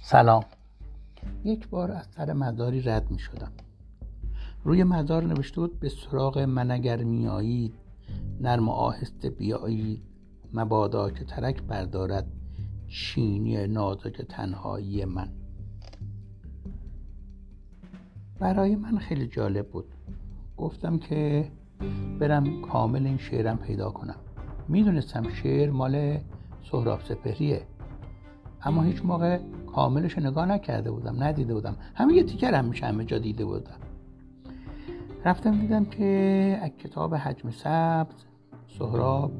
سلام. یک بار از سر مداری رد می شدم. روی مدار نوشته بود به سراغ من اگر میایید نرم و آهسته بیایید. مبادا که ترک بردارد چینی نازک تنهایی من. برای من خیلی جالب بود. گفتم که برم کامل این شعرم پیدا کنم. می‌دونستم شعر مال سهراب سپهریه. اما هیچ موقع کاملش نگاه نکرده بودم ندیده بودم. همه یه تیکر هم میشه همه جا دیده بودم رفتم دیدم که از کتاب حجم سبز سهراب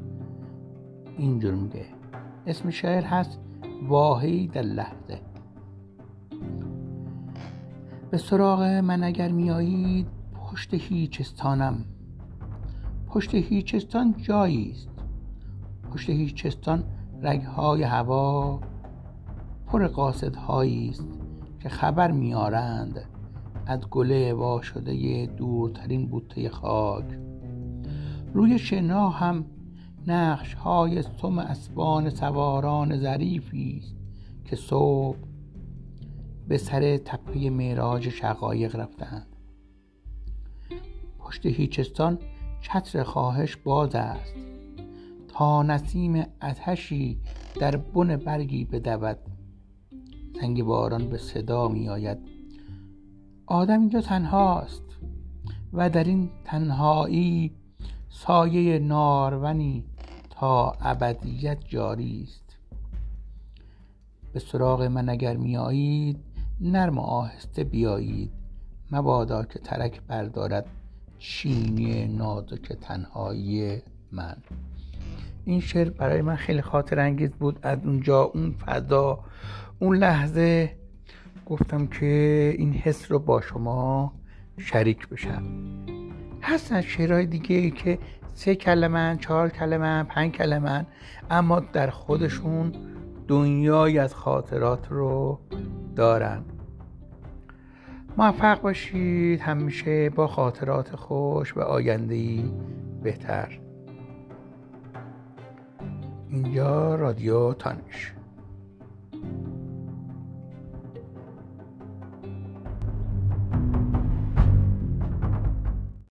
اینجور میگه. اسم شعر هست واهی در لحظه به سراغ من اگر میایید پشت هیچستانم. پشت هیچستان جایی است. پشت هیچستان رگهای هوا پر قاصدهایی است که خبر میارند از گله وا شده دورترین بوته خاک. روی شنا هم نقش های سم اسبان سواران ظریفی است که صبح به سر تپه معراج شقایق رفتند. پشت هیچستان چتر خواهش باز است. تا نسیم اتشی در بن برگی بدود. سنگ باران به صدا می آید آدم اینجا تنهاست و در این تنهایی سایه نارونی تا ابدیت جاری است به سراغ من اگر میایید نرم و آهسته بیایید. مبادا که ترک بردارد چینی نازک تنهایی من. این شعر برای من خیلی خاطر انگیز بود. از اونجا اون فضا اون لحظه گفتم که این حس رو با شما شریک بشم. هستن شعرهای دیگه ای که سه کلمه چهار کلمه پنج کلمه اما در خودشون دنیای از خاطرات رو دارن. موفق باشید همیشه با خاطرات خوش و آیندهی بهتر. اینجا رادیو تانش